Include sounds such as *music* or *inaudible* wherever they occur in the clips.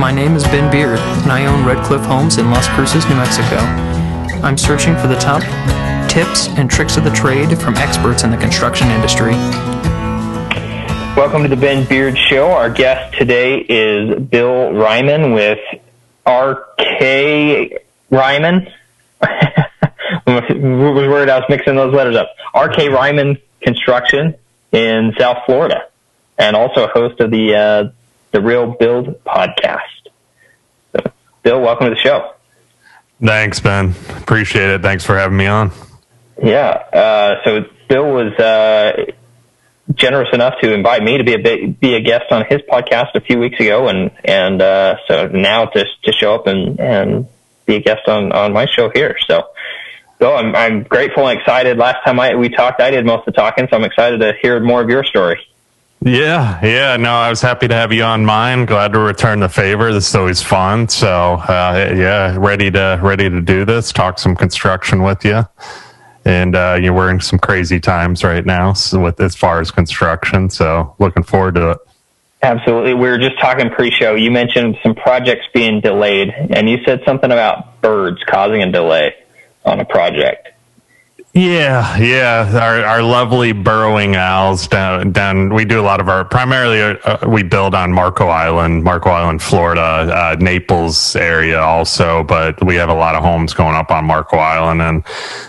My name is Ben Beard, and I own Red Cliff Homes in Las Cruces, New Mexico. I'm searching for the top tips and tricks of the trade from experts in the construction industry. Welcome to the Ben Beard Show. Our guest today is Bill Reiman with RK Reiman. *laughs* was worried I was mixing those letters up. RK Reiman Construction in South Florida, and also host of the uh, the Real Build podcast. So, Bill, welcome to the show. Thanks, Ben. Appreciate it. Thanks for having me on. Yeah. Uh, so Bill was uh, generous enough to invite me to be a be a guest on his podcast a few weeks ago, and and uh, so now to to show up and and be a guest on on my show here. So. So I'm, I'm grateful and excited. Last time I, we talked, I did most of the talking, so I'm excited to hear more of your story. Yeah, yeah, no, I was happy to have you on mine. Glad to return the favor. This is always fun. So, uh, yeah, ready to ready to do this. Talk some construction with you, and uh, you're wearing some crazy times right now so with as far as construction. So, looking forward to it. Absolutely. We were just talking pre-show. You mentioned some projects being delayed, and you said something about birds causing a delay on a project. Yeah, yeah. Our our lovely burrowing owls down down. We do a lot of our primarily uh, we build on Marco Island, Marco Island, Florida, uh, Naples area also, but we have a lot of homes going up on Marco Island, and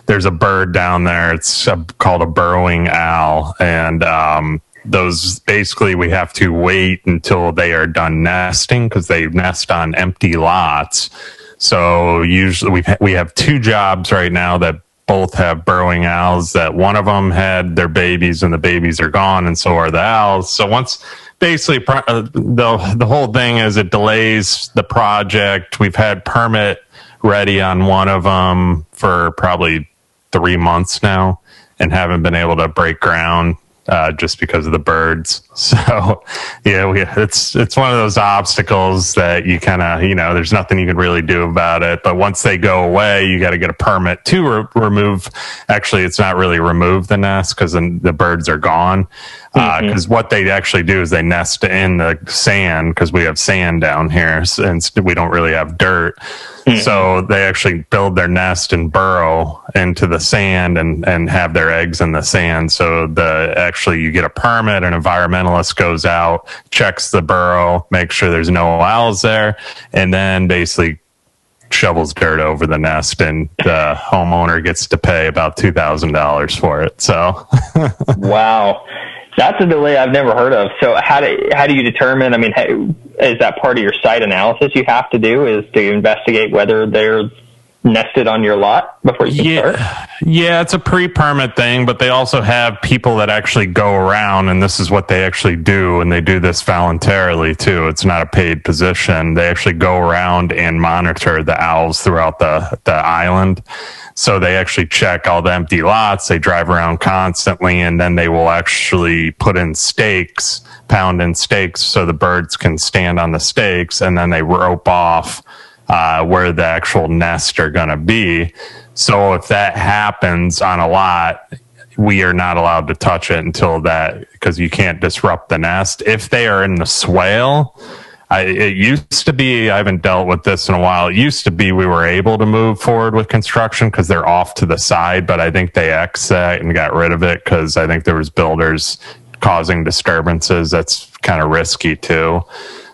there's a bird down there. It's a, called a burrowing owl, and um, those basically we have to wait until they are done nesting because they nest on empty lots. So usually we we have two jobs right now that both have burrowing owls that one of them had their babies and the babies are gone and so are the owls. So once basically uh, the the whole thing is it delays the project. We've had permit ready on one of them for probably 3 months now and haven't been able to break ground uh, just because of the birds. *laughs* So yeah, we, it's it's one of those obstacles that you kind of you know there's nothing you can really do about it. But once they go away, you got to get a permit to re- remove. Actually, it's not really remove the nest because the birds are gone. Because uh, mm-hmm. what they actually do is they nest in the sand because we have sand down here and we don't really have dirt. Mm-hmm. So they actually build their nest and burrow into the sand and, and have their eggs in the sand. So the actually you get a permit, an environmentalist goes out, checks the burrow, makes sure there's no owls there, and then basically shovels dirt over the nest and the homeowner gets to pay about $2,000 for it. So *laughs* wow. That's a delay I've never heard of. So how do how do you determine? I mean, is that part of your site analysis you have to do? Is to investigate whether they're nested on your lot before you yeah, start? Yeah, it's a pre-permit thing, but they also have people that actually go around, and this is what they actually do, and they do this voluntarily too. It's not a paid position. They actually go around and monitor the owls throughout the the island. So they actually check all the empty lots. They drive around constantly, and then they will actually put in stakes, pound in stakes, so the birds can stand on the stakes, and then they rope off uh, where the actual nests are going to be. So if that happens on a lot, we are not allowed to touch it until that because you can't disrupt the nest. If they are in the swale, I, it used to be, I haven't dealt with this in a while. It used to be we were able to move forward with construction because they're off to the side, but I think they X and got rid of it because I think there was builders causing disturbances. That's kind of risky too.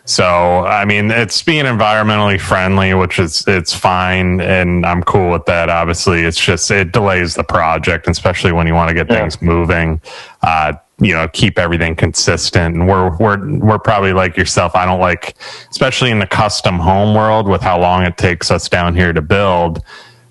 So, I mean, it's being environmentally friendly, which is, it's fine. And I'm cool with that. Obviously, it's just, it delays the project, especially when you want to get yeah. things moving. Uh, you know, keep everything consistent. And we're, we're, we're probably like yourself. I don't like, especially in the custom home world with how long it takes us down here to build.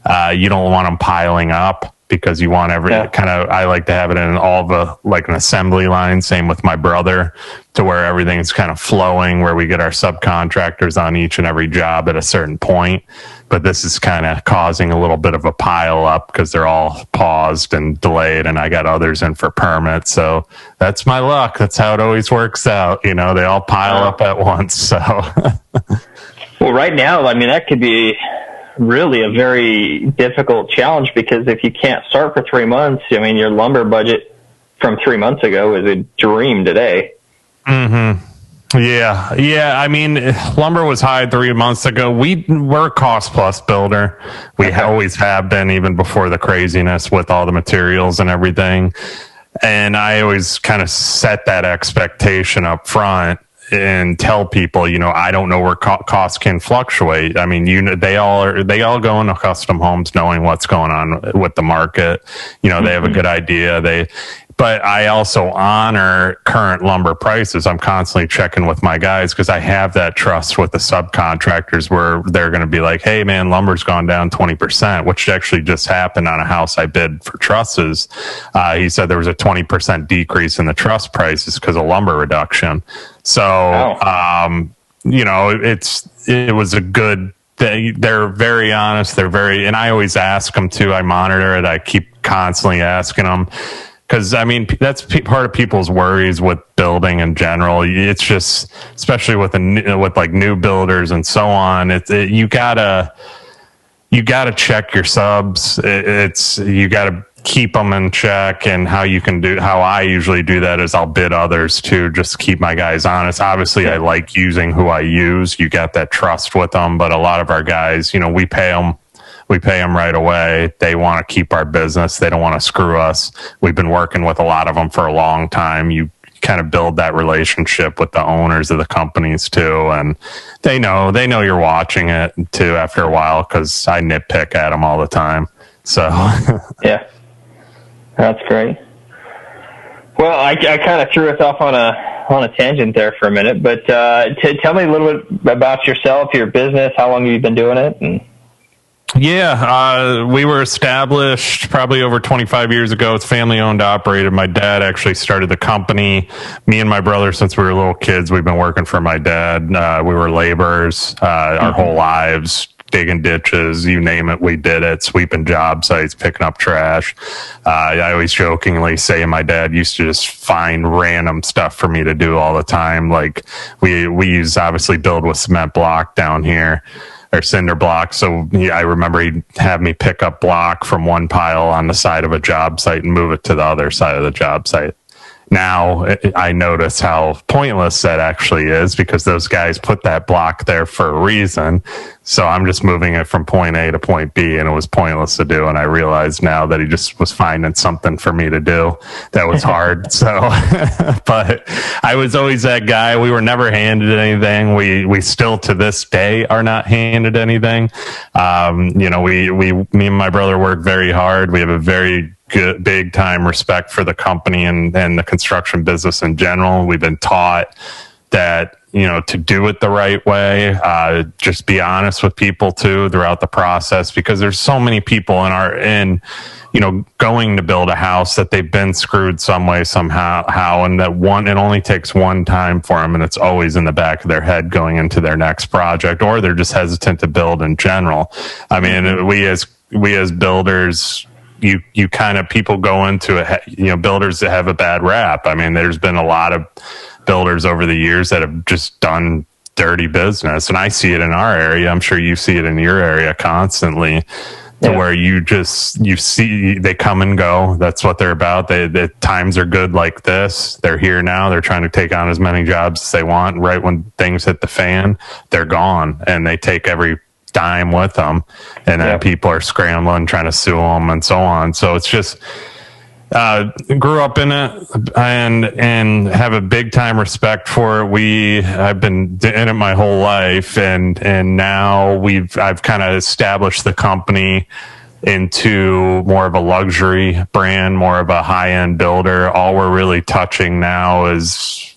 Uh, you don't want them piling up because you want every yeah. kind of I like to have it in all the like an assembly line. Same with my brother, to where everything's kind of flowing, where we get our subcontractors on each and every job at a certain point. But this is kind of causing a little bit of a pile up because they're all paused and delayed, and I got others in for permits. So that's my luck. That's how it always works out. You know, they all pile up at once. So. *laughs* well, right now, I mean, that could be really a very difficult challenge because if you can't start for three months, I mean, your lumber budget from three months ago is a dream today. Mm-hmm. Yeah, yeah. I mean, lumber was high three months ago. We we're a cost plus builder. We okay. always have been, even before the craziness with all the materials and everything. And I always kind of set that expectation up front and tell people, you know, I don't know where co- costs can fluctuate. I mean, you know, they all are, they all go into custom homes knowing what's going on with the market. You know, they have a mm-hmm. good idea. They, but I also honor current lumber prices. I'm constantly checking with my guys because I have that trust with the subcontractors where they're going to be like, Hey man, lumber's gone down 20%, which actually just happened on a house I bid for trusses. Uh, he said there was a 20% decrease in the truss prices because of lumber reduction. So, oh. um, you know, it's, it was a good they they're very honest. They're very, and I always ask them to. I monitor it. I keep constantly asking them because I mean that's part of people's worries with building in general. It's just, especially with a uh, with like new builders and so on. It's it, you gotta you gotta check your subs. It, it's you gotta keep them in check. And how you can do how I usually do that is I'll bid others too, just keep my guys honest. Obviously, I like using who I use. You got that trust with them, but a lot of our guys, you know, we pay them we pay them right away. They want to keep our business. They don't want to screw us. We've been working with a lot of them for a long time. You kind of build that relationship with the owners of the companies too. And they know, they know you're watching it too after a while because I nitpick at them all the time. So, *laughs* yeah, that's great. Well, I, I kind of threw us off on a on a tangent there for a minute, but uh, t- tell me a little bit about yourself, your business, how long have you been doing it, and yeah, uh, we were established probably over 25 years ago. It's family owned, operated. My dad actually started the company. Me and my brother, since we were little kids, we've been working for my dad. Uh, we were laborers uh, mm-hmm. our whole lives, digging ditches, you name it, we did it, sweeping job sites, picking up trash. Uh, I always jokingly say my dad used to just find random stuff for me to do all the time. Like we, we use obviously build with cement block down here or cinder block. So I remember he'd have me pick up block from one pile on the side of a job site and move it to the other side of the job site now I notice how pointless that actually is because those guys put that block there for a reason. So I'm just moving it from point A to point B and it was pointless to do. And I realized now that he just was finding something for me to do that was *laughs* hard. so, *laughs* but I was always that guy. We were never handed anything. We, we still to this day are not handed anything. Um, you know, we, we, me and my brother work very hard. We have a very good, big time respect for the company and, and the construction business in general. We've been taught that you know to do it the right way uh, just be honest with people too throughout the process because there's so many people in our in you know going to build a house that they've been screwed some way somehow how and that one it only takes one time for them and it's always in the back of their head going into their next project or they're just hesitant to build in general i mean mm-hmm. we as we as builders you you kind of people go into it you know builders that have a bad rap. I mean there's been a lot of builders over the years that have just done dirty business and i see it in our area. I'm sure you see it in your area constantly to yeah. where you just you see they come and go. That's what they're about. They the times are good like this. They're here now. They're trying to take on as many jobs as they want. Right when things hit the fan they're gone and they take every dime with them, and then yeah. people are scrambling trying to sue them and so on. So it's just uh, grew up in it and and have a big time respect for it. We I've been in it my whole life, and and now we've I've kind of established the company into more of a luxury brand, more of a high end builder. All we're really touching now is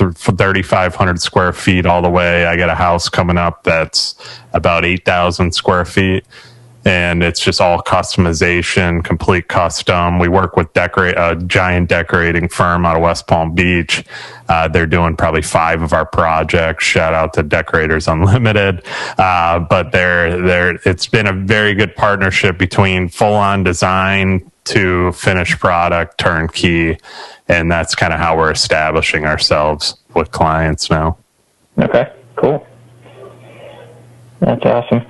3,500 square feet all the way. I got a house coming up that's about 8,000 square feet. And it's just all customization, complete custom. We work with decorate a giant decorating firm out of West Palm Beach. Uh, they're doing probably five of our projects. Shout out to Decorators Unlimited. Uh, but they're, they're, it's been a very good partnership between full on design to finished product turnkey and that's kind of how we're establishing ourselves with clients now. Okay, cool. That's awesome.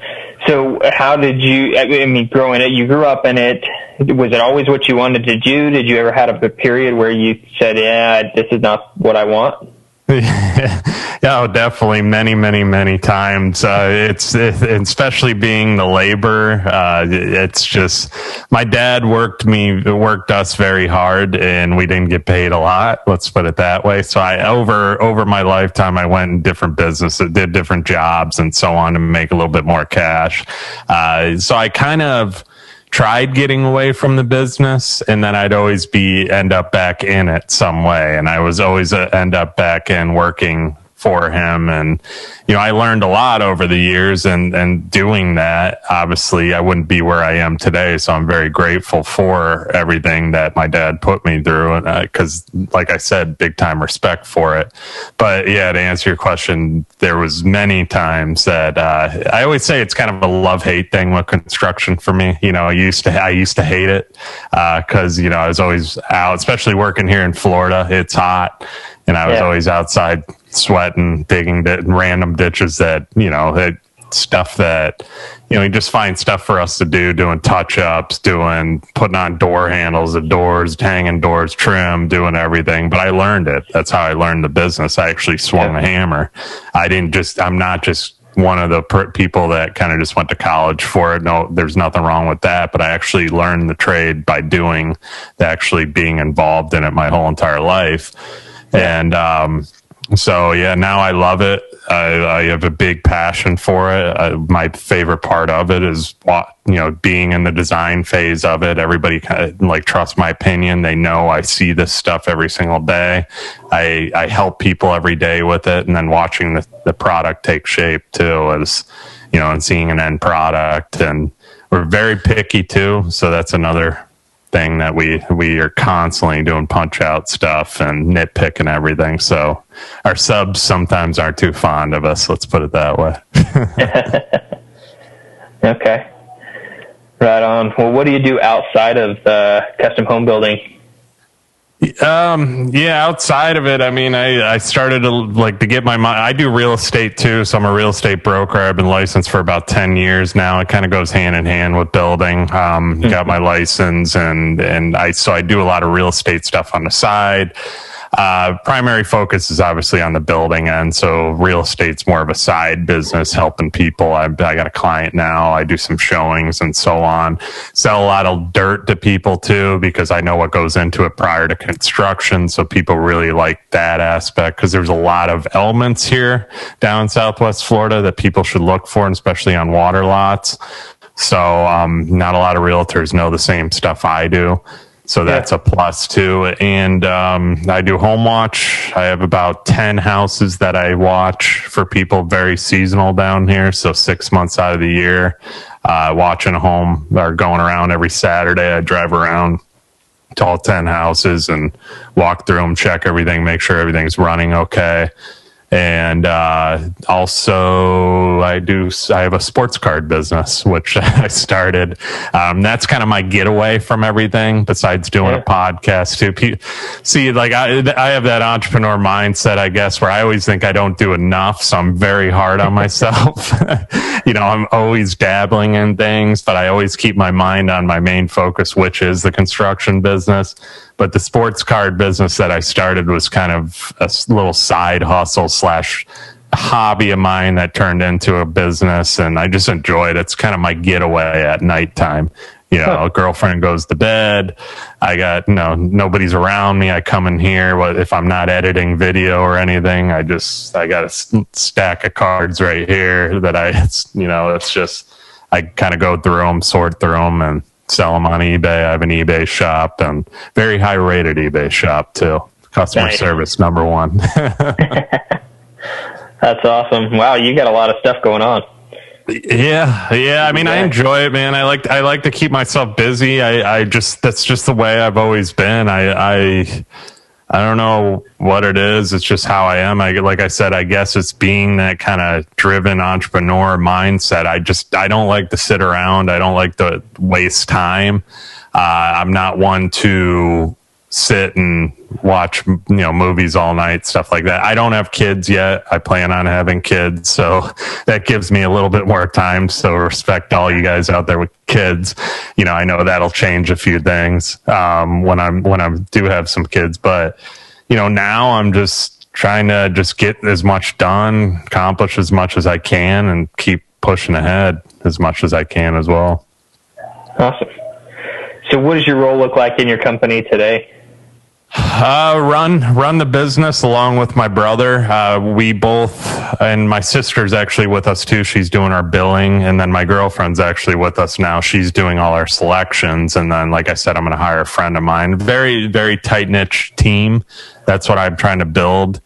So, how did you? I mean, growing it, you grew up in it. Was it always what you wanted to do? Did you ever have a period where you said, "Yeah, this is not what I want"? *laughs* yeah, oh, definitely many, many, many times. Uh, it's it, especially being the labor. Uh, it's just my dad worked me, worked us very hard, and we didn't get paid a lot. Let's put it that way. So I over over my lifetime, I went in different businesses, did different jobs, and so on to make a little bit more cash. Uh, so I kind of tried getting away from the business and then I'd always be end up back in it some way. And I was always uh, end up back in working for him. And, you know, I learned a lot over the years and, and doing that. Obviously, I wouldn't be where I am today. So I'm very grateful for everything that my dad put me through. Because, uh, like I said, big time respect for it. But yeah, to answer your question, there was many times that uh, I always say it's kind of a love hate thing with construction for me. You know, I used to I used to hate it because uh, you know I was always out, especially working here in Florida. It's hot and I was yeah. always outside sweating, digging di- random ditches that you know that stuff that you know you just find stuff for us to do, doing touch ups, doing putting on door handles of doors, hanging doors, trim, doing everything. But I learned it. That's how I learned the business. I actually swung yeah. a hammer. I didn't just. I'm not just one of the per- people that kind of just went to college for it. No, there's nothing wrong with that. But I actually learned the trade by doing, actually being involved in it my whole entire life. And um, so, yeah, now I love it. I, I have a big passion for it. Uh, my favorite part of it is, you know, being in the design phase of it. Everybody kind of like trusts my opinion. They know I see this stuff every single day. I, I help people every day with it. And then watching the, the product take shape too is, you know, and seeing an end product. And we're very picky too. So that's another thing that we we are constantly doing punch out stuff and nitpicking everything. So our subs sometimes aren't too fond of us. Let's put it that way. *laughs* okay, right on. Well, what do you do outside of uh, custom home building? Um, yeah, outside of it, I mean, I, I started to like to get my mind. I do real estate too. So I'm a real estate broker. I've been licensed for about 10 years now. It kind of goes hand in hand with building. Um, mm-hmm. got my license and, and I, so I do a lot of real estate stuff on the side. Uh, primary focus is obviously on the building end. So real estate's more of a side business, helping people. I, I got a client now. I do some showings and so on. Sell a lot of dirt to people too, because I know what goes into it prior to construction. So people really like that aspect because there's a lot of elements here down in Southwest Florida that people should look for, and especially on water lots. So, um, not a lot of realtors know the same stuff I do. So that's yeah. a plus too. And um, I do home watch. I have about 10 houses that I watch for people very seasonal down here. So six months out of the year, uh, watching a home or going around every Saturday. I drive around to all 10 houses and walk through them, check everything, make sure everything's running okay and uh, also I do I have a sports card business which *laughs* I started. Um, that's kind of my getaway from everything besides doing yeah. a podcast too. See, like I I have that entrepreneur mindset, I guess, where I always think I don't do enough, so I'm very hard on *laughs* myself. *laughs* you know, I'm always dabbling in things, but I always keep my mind on my main focus, which is the construction business. But the sports card business that I started was kind of a little side hustle slash hobby of mine that turned into a business and I just enjoyed it. It's kind of my getaway at nighttime. You know, a girlfriend goes to bed. I got, you know, nobody's around me. I come in here. What If I'm not editing video or anything, I just, I got a stack of cards right here that I, it's, *laughs* you know, it's just, I kind of go through them, sort through them and sell them on eBay. I have an eBay shop and very high rated eBay shop too. Customer nice. service number one. *laughs* That's awesome. Wow, you got a lot of stuff going on. Yeah, yeah. I mean. I enjoy it, man. I like I like to keep myself busy. I, I just that's just the way I've always been. I I I don't know what it is. It's just how I am. I like I said, I guess it's being that kind of driven entrepreneur mindset. I just I don't like to sit around. I don't like to waste time. Uh, I'm not one to sit and watch you know movies all night stuff like that i don't have kids yet i plan on having kids so *laughs* that gives me a little bit more time so respect all you guys out there with kids you know i know that'll change a few things um, when i'm when i do have some kids but you know now i'm just trying to just get as much done, accomplish as much as I can, and keep pushing ahead as much as I can as well. Awesome. So, what does your role look like in your company today? Uh, run run the business along with my brother. Uh, we both and my sister's actually with us too. She's doing our billing, and then my girlfriend's actually with us now. She's doing all our selections, and then, like I said, I'm going to hire a friend of mine. Very very tight knit team. That's what I'm trying to build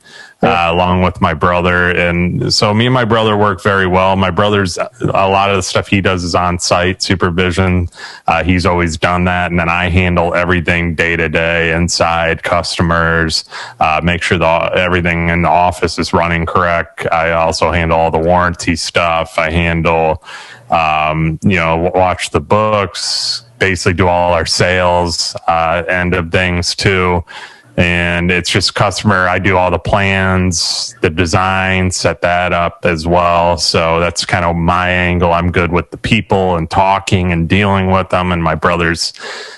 uh, along with my brother. And so me and my brother work very well. My brother's a lot of the stuff he does is on site supervision. Uh, he's always done that. And then I handle everything day to day inside customers, uh, make sure that everything in the office is running correct. I also handle all the warranty stuff. I handle, um, you know, watch the books, basically do all our sales, uh, end of things too and it's just customer i do all the plans the design set that up as well. So that's kind of my angle. I'm good with the people and talking and dealing with them. And my brothers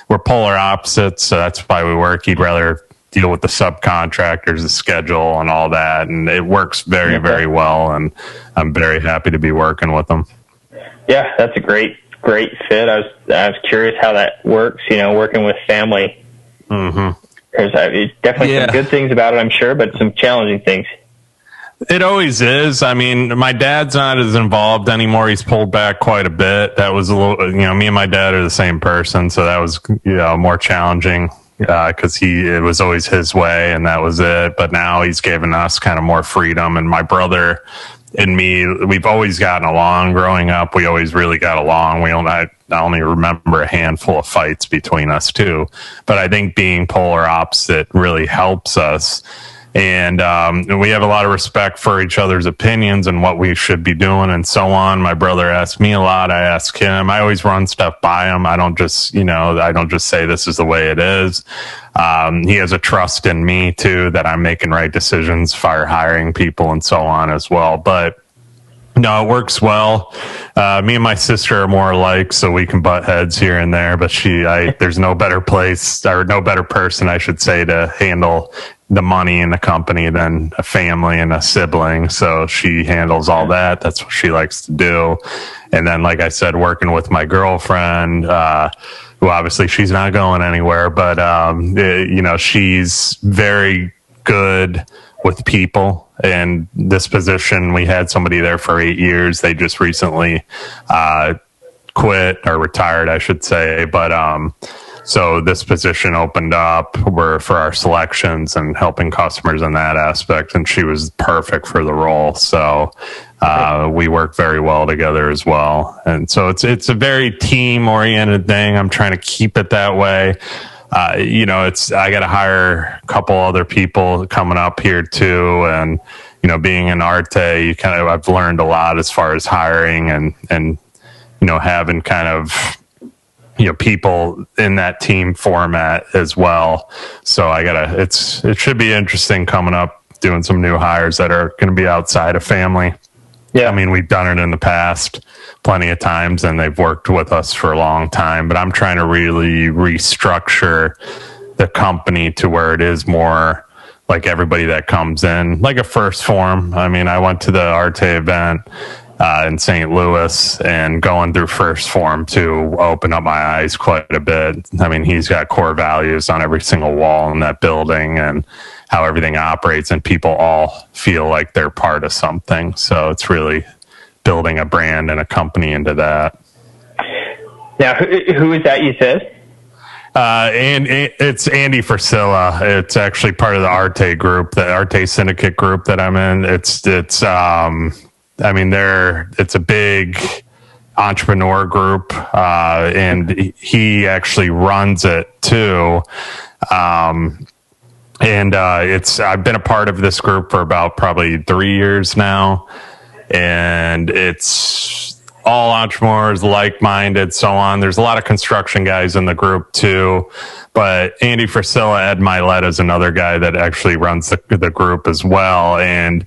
we're polar opposites. So that's why we work. He'd rather deal with the subcontractors the schedule and all that. And it works very very well. And i'm very happy to be working with them. Yeah that's a great great fit. I was i was curious how that works you know working with family. Mm-hmm there's uh, definitely yeah. some good things about it, I'm sure, but some challenging things. It always is. I mean, my dad's not as involved anymore. He's pulled back quite a bit. That was a little, you know, me and my dad are the same person, so that was, you know, more challenging because uh, he it was always his way and that was it. But now he's given us kind of more freedom. And my brother and me, we've always gotten along. Growing up, we always really got along. We only I, only remember a handful of fights between us too. But I think being polar opposite really helps us. And, um, we have a lot of respect for each other's opinions and what we should be doing and so on. My brother asks me a lot. I ask him. I always run stuff by him. I don't just, you know, I don't just say this is the way it is. Um, he has a trust in me too that I'm making right decisions, fire hiring people and so on as well. But no, it works well. Uh, me and my sister are more alike, so we can butt heads here and there. But she, I, there's no better place or no better person, I should say, to handle the money in the company than a family and a sibling. So she handles all that. That's what she likes to do. And then, like I said, working with my girlfriend, uh, who obviously she's not going anywhere, but um, it, eh, you know she's very good with people. And this position, we had somebody there for eight years. They just recently uh, quit or retired, I should say. But um, so this position opened up were for our selections and helping customers in that aspect, and she was perfect for the role. So uh, we work very well together as well, and so it's it's a very team oriented thing. I'm trying to keep it that way. Uh, you know, it's I got to hire a couple other people coming up here too, and you know, being in Arete, you kind of I've learned a lot as far as hiring and and you know having kind of you know people in that team format as well. So I gotta it's it should be interesting coming up doing some new hires that are going to be outside of family yeah. I mean, we've done it in the past plenty of times and they've worked with us for a long time, but I'm trying to really restructure the company to where it is more like everybody that comes in, like a 1st Phorm. I mean, I went to the Arete event uh, in St. Louis and going through 1st form to open up my eyes quite a bit. I mean, he's got core values on every single wall in that building and how everything operates and people all feel like they're part of something. So it's really building a brand and a company into that. Now, who, who is that you said? Uh, and it's Andy Frisella. It's actually part of the Arete group, the Arete Syndicate group that I'm in. It's, it's, um, I mean, they're, it's a big entrepreneur group, uh, and he actually runs it too. Um, and uh, it's I've been a part of this group for about probably three years now, and it's all entrepreneurs, like-minded, so on. There's a lot of construction guys in the group too, but Andy Frisella, Ed Mylett is another guy that actually runs the, the group as well, and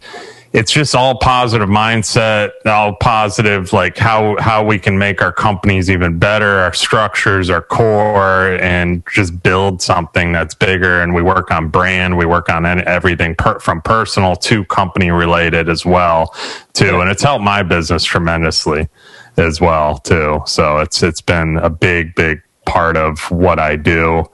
it's just all positive mindset, all positive, like how, how we can make our companies even better, our structures, our core, and just build something that's bigger. And we work on brand, we work on everything per, from personal to company related as well, too. And it's helped my business tremendously as well, too. So it's, it's been a big, big part of what I do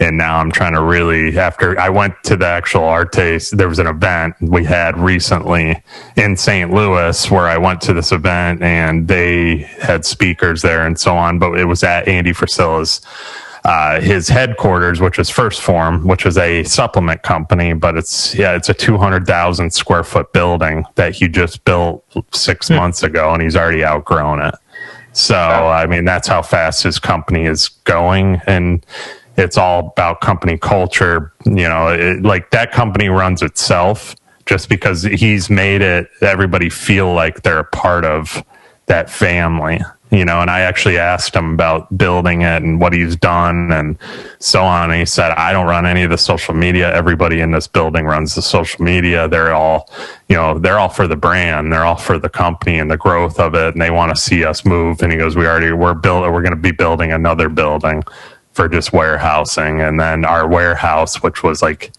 and now I'm trying to really after I went to the actual Artes there was an event we had recently in St. Louis where I went to this event and they had speakers there and so on but it was at Andy Frisella's uh, his headquarters, which is 1st Phorm, which is a supplement company, but it's yeah, it's a two hundred thousand square foot building that he just built six hmm. months ago, and he's already outgrown it. So I mean, that's how fast his company is going, and it's all about company culture. You know, it, like that company runs itself just because he's made it everybody feel like they're a part of that family you know and i actually asked him about building it and what he's done and so on. And he said i don't run any of the social media. Everybody in this building runs the social media. They're all you know they're all for the brand. They're all for the company and the growth of it. And they want to see us move. And he goes we already we're built we're going to be building another building for just warehousing. And then our warehouse, which was like,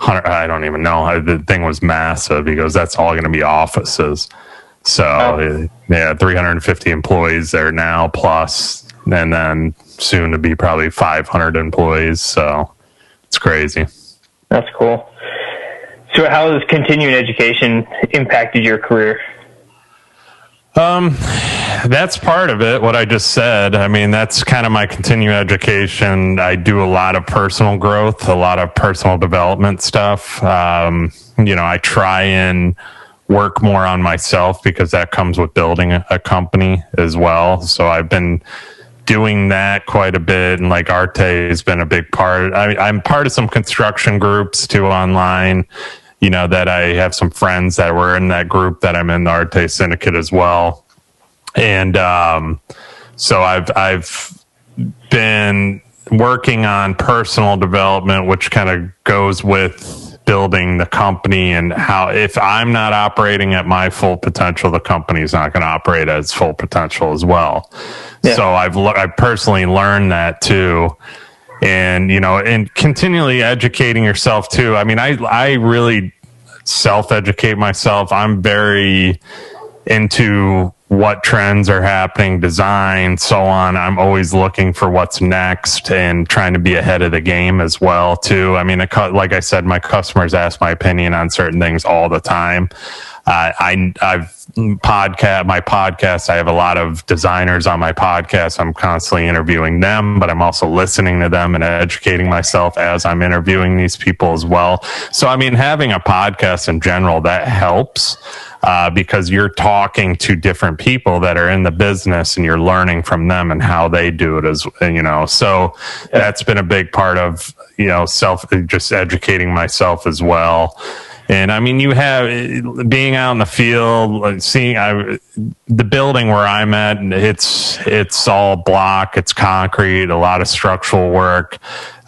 I don't even know, the thing was massive. He goes, that's all going to be offices. So, oh. yeah, 350 employees there now, plus, and then soon to be probably 500 employees. So it's crazy. That's cool. So, how has continuing education impacted your career? Um, that's part of it. What I just said. I mean, that's kind of my continuing education. I do a lot of personal growth, a lot of personal development stuff. Um, you know, I try and work more on myself because that comes with building a, a company as well. So I've been doing that quite a bit, and like Arete has been a big part. I, I'm part of some construction groups too online you know, that I have some friends that were in that group that I'm in the Arete Syndicate as well. And um, so I've I've been working on personal development, which kind of goes with building the company and how if I'm not operating at my full potential, the company's not going to operate at its full potential as well. Yeah. So I've I've personally learned that too and you know and continually educating yourself too. I mean i i really self educate myself. I'm very into what trends are happening design so on i'm always looking for what's next and trying to be ahead of the game as well too i mean like i said my customers ask my opinion on certain things all the time uh, I, I've podcast, my podcast. I have a lot of designers on my podcast. I'm constantly interviewing them, but I'm also listening to them and educating myself as I'm interviewing these people as well. So, I mean, having a podcast in general, that helps. Uh, because you're talking to different people that are in the business and you're learning from them and how they do it as you know so yeah. that's been a big part of you know self just educating myself as well and I mean, you have being out in the field, seeing I, the building where I'm at. And it's it's all block, it's concrete, a lot of structural work.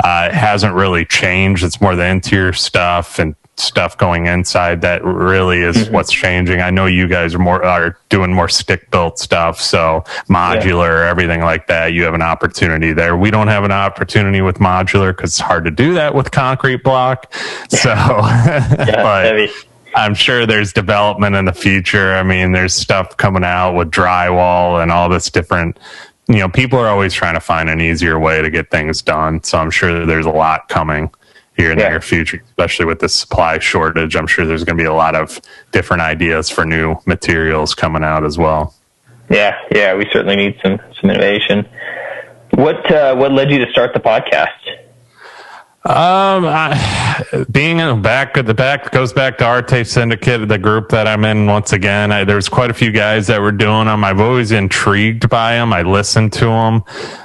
Uh, it hasn't really changed. It's more the interior stuff and stuff going inside that really is mm-hmm. what's changing. I know you guys are more are doing more stick built stuff, so modular, yeah. everything like that. You have an opportunity there. We don't have an opportunity with modular because it's hard to do that with concrete block. So, *laughs* yeah, but heavy. I'm sure there's development in the future. I mean, there's stuff coming out with drywall and all this different you know, people are always trying to find an easier way to get things done. So I'm sure there's a lot coming here in yeah. the near future, especially with the supply shortage. I'm sure there's going to be a lot of different ideas for new materials coming out as well. Yeah, yeah, we certainly need some some innovation. What uh, what led you to start the podcast? Um, I, being back at the back goes back to Arete Syndicate, the group that I'm in. Once again, I, there's quite a few guys that were doing them. I've always intrigued by them. I listened to them.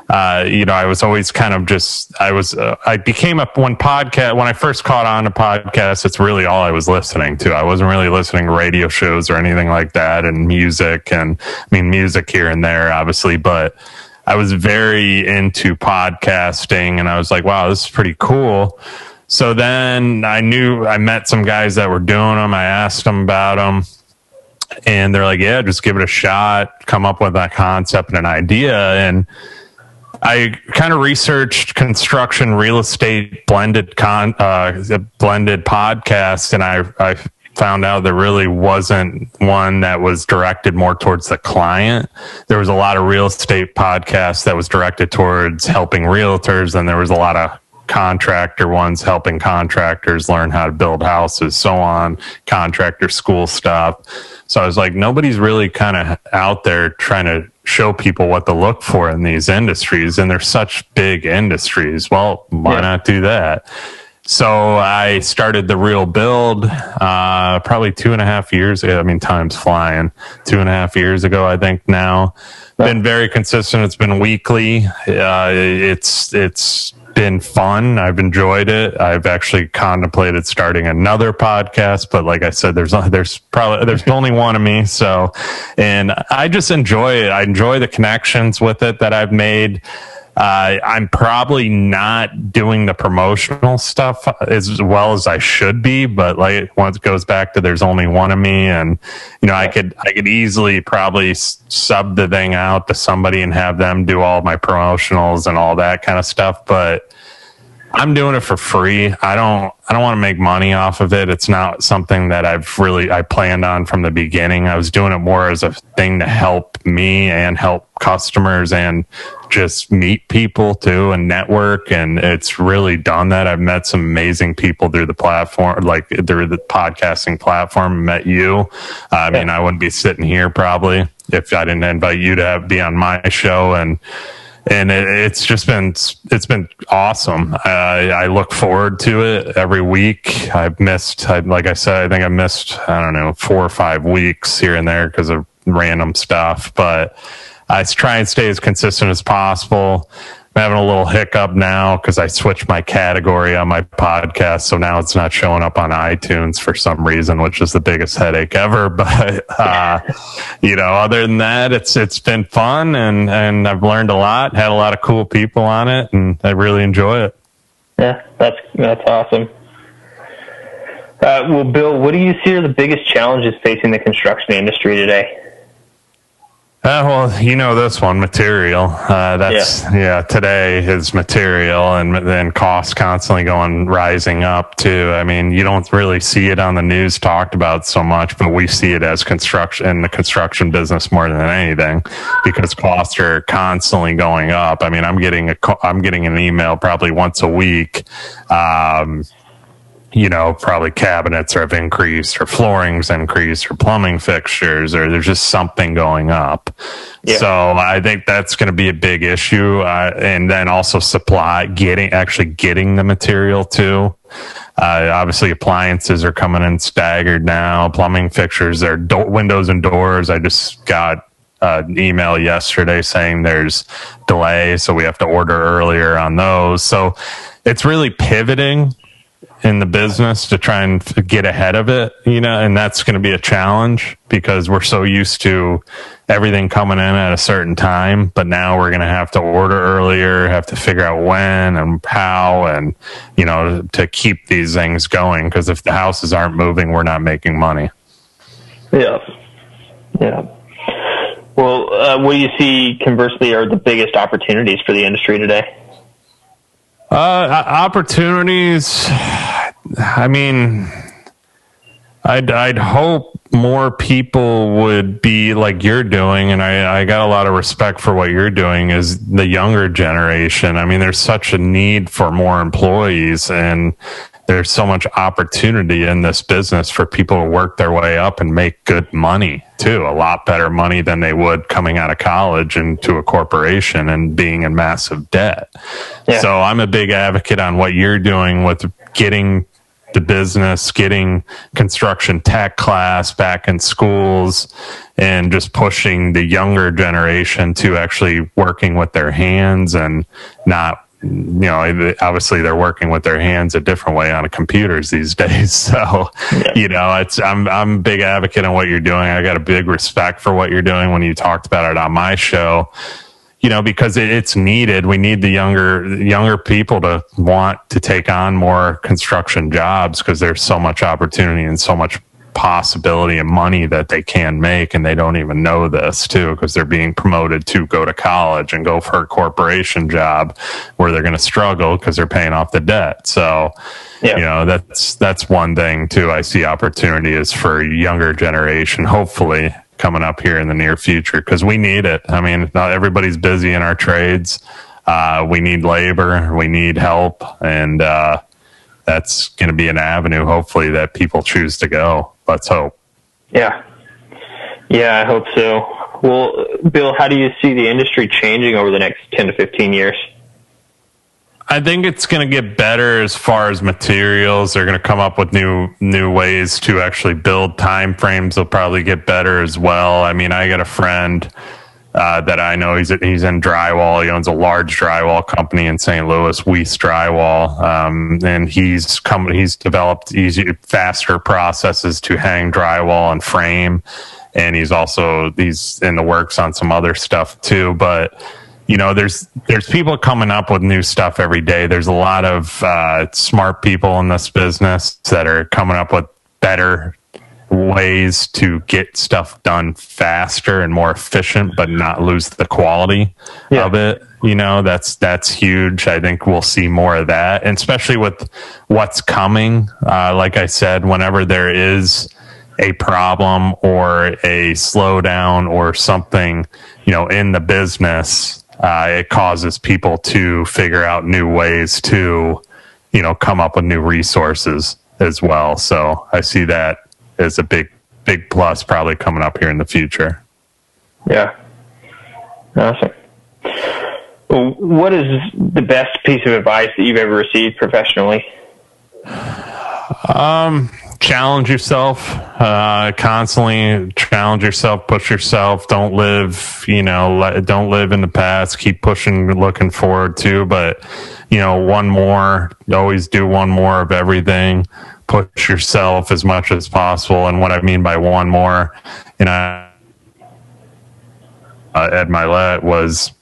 Uh, you know, I was always kind of just, I was, uh, I became a, when podcast, when I first caught on to podcasts, it's really all I was listening to. I wasn't really listening to radio shows or anything like that and music and I mean, music here and there, obviously, but, I was very into podcasting and I was like, wow, this is pretty cool. So then I knew I met some guys that were doing them. I asked them about them and they're like, yeah, just give it a shot, come up with a concept and an idea. And I kind of researched construction real estate blended con uh, blended podcast, and I I found out there really wasn't one that was directed more towards the client. There was a lot of real estate podcasts that was directed towards helping realtors, and there was a lot of contractor ones helping contractors learn how to build houses, so on, contractor school stuff. So I was like, nobody's really kind of out there trying to show people what to look for in these industries. And they're such big industries. Well, why yeah. not do that? So I started the real build uh, probably two and a half years ago. I mean, time's flying. Two and a half years ago, I think now. Been very consistent. It's been weekly. Uh, it's it's been fun. I've enjoyed it. I've actually contemplated starting another podcast, but like I said, there's *laughs* there's probably there's *laughs* only one of me. So, and I just enjoy it. I enjoy the connections with it that I've made. Uh, I'm probably not doing the promotional stuff as well as I should be, but like once it goes back to there's only one of me, and you know I could I could easily probably sub the thing out to somebody and have them do all my promotionals and all that kind of stuff, but I'm doing it for free. I don't I don't want to make money off of it. It's not something that I've really I planned on from the beginning. I was doing it more as a thing to help me and help customers and just meet people too and network and it's really done that. I've met some amazing people through the platform like through the podcasting platform, met you. I mean, I wouldn't be sitting here probably if I didn't invite you to be on my show and and it, it's just been it's been awesome. I, I look forward to it every week. I've missed, I, like I said, I think I missed I don't know four or five weeks here and there because of random stuff, but I try and stay as consistent as possible. I'm having a little hiccup now because I switched my category on my podcast. So now it's not showing up on iTunes for some reason, which is the biggest headache ever. *laughs* But, uh, you know, other than that, it's, it's been fun and, and I've learned a lot, had a lot of cool people on it and I really enjoy it. Yeah, that's, that's awesome. Uh, well, Bill, what do you see are the biggest challenges facing the construction industry today? Uh, well, you know this one, material. Uh, that's yeah. yeah. Today is material, and then costs constantly going rising up too. I mean, you don't really see it on the news talked about so much, but we see it as construction in the construction business more than anything because costs are constantly going up. I mean, I'm getting a I'm getting an email probably once a week. Um, you know, probably cabinets have increased or floorings increased or plumbing fixtures or there's just something going up. Yeah. So I think that's going to be a big issue. Uh, and then also supply, getting, actually getting the material too. Uh, obviously appliances are coming in staggered now. Plumbing fixtures, their do- windows and doors. I just got an email yesterday saying there's delay. So we have to order earlier on those. So it's really pivoting in the business to try and get ahead of it, you know, and that's going to be a challenge because we're so used to everything coming in at a certain time, but now we're going to have to order earlier, have to figure out when and how and, you know, to keep these things going because if the houses aren't moving, we're not making money. Yeah. Yeah. Well, uh, what do you see conversely are the biggest opportunities for the industry today? Uh, opportunities. I mean, I'd I'd hope more people would be like you're doing, and I I got a lot of respect for what you're doing. Is the younger generation? I mean, there's such a need for more employees, and there's so much opportunity in this business for people to work their way up and make good money too. A lot better money than they would coming out of college into a corporation and being in massive debt. Yeah. So I'm a big advocate on what you're doing with getting the business, getting construction tech class back in schools and just pushing the younger generation to actually working with their hands and not you know, obviously they're working with their hands a different way on computers these *laughs* days. So, yeah. you know, it's I'm I'm a big advocate on what you're doing. I got a big respect for what you're doing. When you talked about it on my show, you know, because it, it's needed. We need the younger younger people to want to take on more construction jobs because there's so much opportunity and so much possibility and money that they can make and they don't even know this too because they're being promoted to go to college and go for a corporation job where they're going to struggle because they're paying off the debt so yeah. you know that's that's one thing too i see opportunity is for younger generation hopefully coming up here in the near future because we need it. I mean, not everybody's busy in our trades. Uh, we need labor, we need help, and uh, that's going to be an avenue, hopefully, that people choose to go. Let's hope. Yeah. Yeah, I hope so. Well, Bill, how do you see the industry changing over the next 10 to 15 years? I think it's going to get better as far as materials. They're going to come up with new new ways to actually build time frames. They'll probably get better as well. I mean, I got a friend uh, that I know. He's he's in drywall. He owns a large drywall company in St. Louis, Weiss Drywall, um, and he's come. He's developed easy, faster processes to hang drywall and frame, and he's also he's in the works on some other stuff too. But you know, there's there's people coming up with new stuff every day. There's a lot of uh, smart people in this business that are coming up with better ways to get stuff done faster and more efficient, but not lose the quality yeah. of it. You know, that's that's huge. I think we'll see more of that, and especially with what's coming. Uh, like I said, whenever there is a problem or a slowdown or something, you know, in the business, uh, it causes people to figure out new ways to, you know, come up with new resources as well. So I see that as a big, big plus probably coming up here in the future. Yeah. Awesome. Well, what is the best piece of advice that you've ever received professionally? Um, challenge yourself uh, constantly challenge yourself push yourself don't live you know don't live in the past keep pushing looking forward to but you know one more always do one more of everything push yourself as much as possible and what i mean by one more you know uh, ed mylett was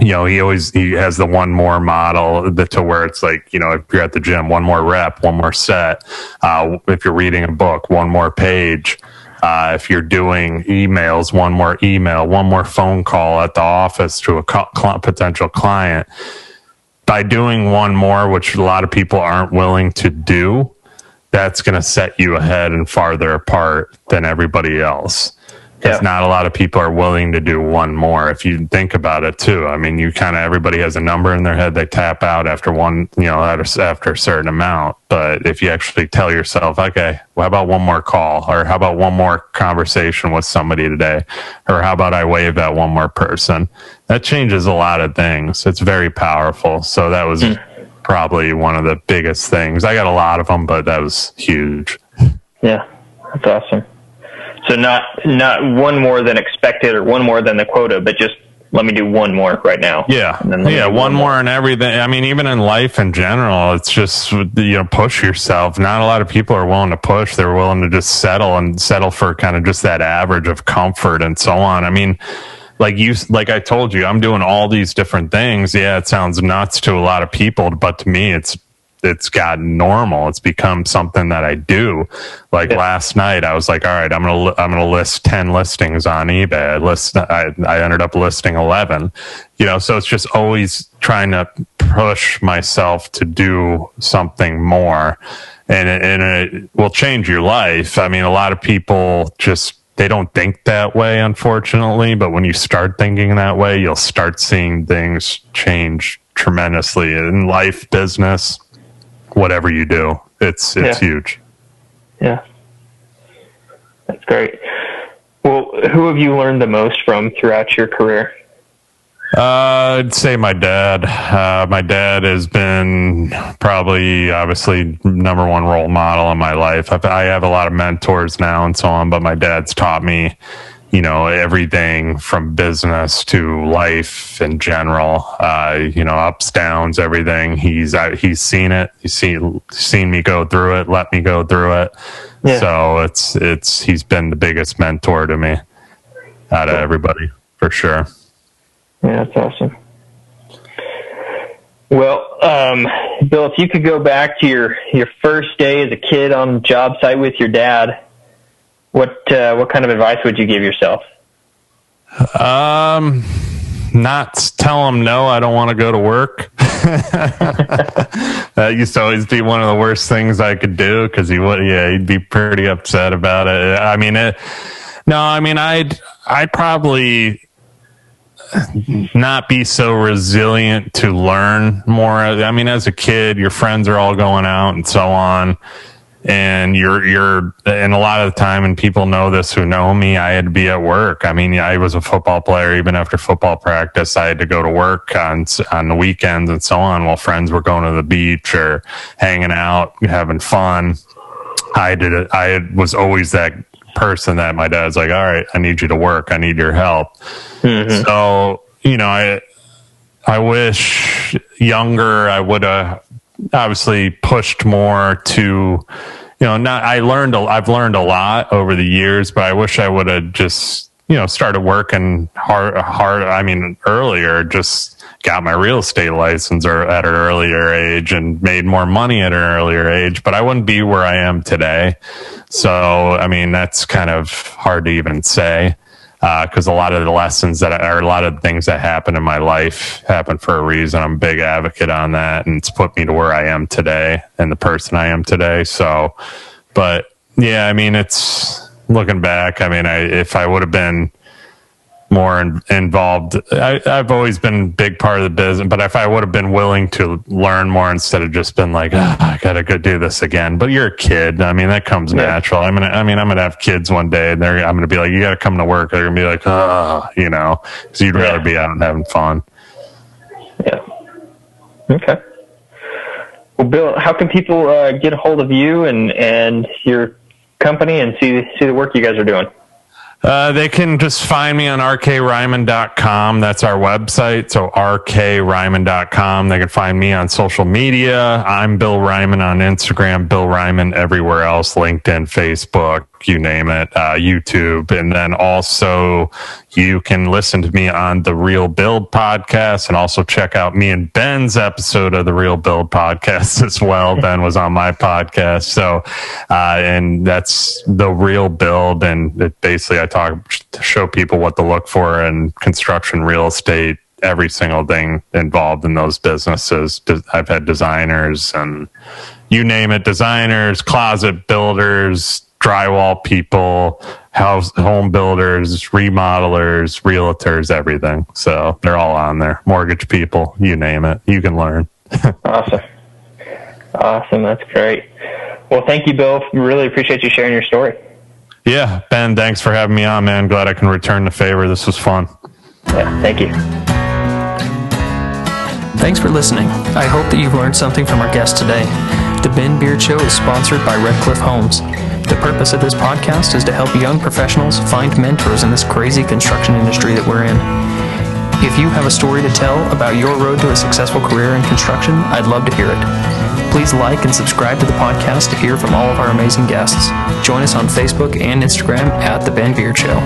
you know, he always he has the one more model to where it's like, you know, if you're at the gym, one more rep, one more set. Uh, if you're reading a book, one more page. Uh, if you're doing emails, one more email, one more phone call at the office to a potential client. By doing one more, which a lot of people aren't willing to do, that's going to set you ahead and farther apart than everybody else because yeah. not a lot of people are willing to do one more. If you think about it too, I mean, you kind of everybody has a number in their head they tap out after one, you know, after a certain amount. But if you actually tell yourself, okay, well, how about one more call, or how about one more conversation with somebody today, or how about I wave at one more person, that changes a lot of things. It's very powerful. So that was mm. Probably one of the biggest things. I got a lot of them, but that was huge. Yeah, that's awesome. So not not one more than expected or one more than the quota, but just let me do one more right now. Yeah, yeah, one, one more and everything. I mean, even in life in general, it's just you know push yourself. Not a lot of people are willing to push; they're willing to just settle and settle for kind of just that average of comfort and so on. I mean. Like you, like I told you, I'm doing all these different things. Yeah, it sounds nuts to a lot of people, but to me, it's it's gotten normal. It's become something that I do. Like yeah. last night, I was like, all right, I'm gonna I'm gonna list ten listings on eBay. I list I I ended up listing eleven. You know, so it's just always trying to push myself to do something more, and it, and it will change your life. I mean, a lot of people just they don't think that way, unfortunately. But when you start thinking that way, you'll start seeing things change tremendously in life, business, whatever you do. It's it's yeah. huge. Yeah, that's great. Well, who have you learned the most from throughout your career? Uh, I'd say my dad. Uh, my dad has been probably, obviously, number one role model in my life. I've, I have a lot of mentors now and so on, but my dad's taught me you know everything from business to life in general uh, you know ups downs everything he's uh, he's seen it he's seen seen me go through it let me go through it yeah. so it's it's he's been the biggest mentor to me out of everybody for sure Yeah, that's awesome. Well, um, Bill, if you could go back to your, your first day as a kid on the job site with your dad, what uh, what kind of advice would you give yourself? Um, not tell him no. I don't want to go to work. *laughs* that used to always be one of the worst things I could do because he would, yeah, he'd be pretty upset about it. I mean, it, no, I mean, I'd, I'd probably not be so resilient to learn more. I mean, as a kid, your friends are all going out and so on. And you're, you're, and a lot of the time, and people know this who know me, I had to be at work. I mean, I was a football player. Even after football practice, I had to go to work on, on the weekends and so on while friends were going to the beach or hanging out, having fun. I did it. I was always that person that my dad's like, all right, I need you to work. I need your help. Mm-hmm. So, you know, I, I wish younger I would have obviously pushed more to, you know, not, I learned, a, I've learned a lot over the years, but I wish I would have just, you know, started working hard, hard. I mean, earlier, just got my real estate license or at an earlier age and made more money at an earlier age, but I wouldn't be where I am today. So, I mean, that's kind of hard to even say because uh, a lot of the lessons that are a lot of things that happen in my life happen for a reason. I'm a big advocate on that, and it's put me to where I am today and the person I am today. So, but yeah, I mean, it's looking back. I mean, I if I would have been more in, involved. I, have always been a big part of the business, but if I would have been willing to learn more instead of just been like, oh, I gotta go do this again. But you're a kid. I mean, that comes yeah. natural. I'm gonna, I mean, I'm gonna have kids one day, and they're, I'm gonna be like, you gotta come to work. They're gonna be like, oh, you know, because you'd rather be out and having fun. Yeah. Okay. Well, Bill, how can people uh, get a hold of you and and your company and see see the work you guys are doing? Uh, they can just find me on rkreiman.com. That's our website. So rkreiman.com. They can find me on social media. I'm Bill Reiman on Instagram, Bill Reiman everywhere else, LinkedIn, Facebook, you name it, uh, YouTube. And then also you can listen to me on the Real Build podcast and also check out me and Ben's episode of the Real Build podcast *laughs* as well. ben was on my podcast. So, uh, and that's the Real Build. And it basically, I talk to show people what to look for in construction, real estate, every single thing involved in those businesses. I've had designers and you name it, designers, closet builders, drywall people, house home builders, remodelers, realtors, everything. So they're all on there. Mortgage people, you name it, you can learn. *laughs* awesome. Awesome. That's great. Well, thank you, Bill. Really appreciate you sharing your story. Yeah, Ben, thanks for having me on, man. Glad I can return the favor. This was fun. Yeah, thank you. Thanks for listening. I hope that you've learned something from our guest today. The Ben Beard Show is sponsored by Red Cliff Homes. The purpose of this podcast is to help young professionals find mentors in this crazy construction industry that we're in. If you have a story to tell about your road to a successful career in construction, I'd love to hear it. Please like and subscribe to the podcast to hear from all of our amazing guests. Join us on Facebook and Instagram at The Ben Beard Show.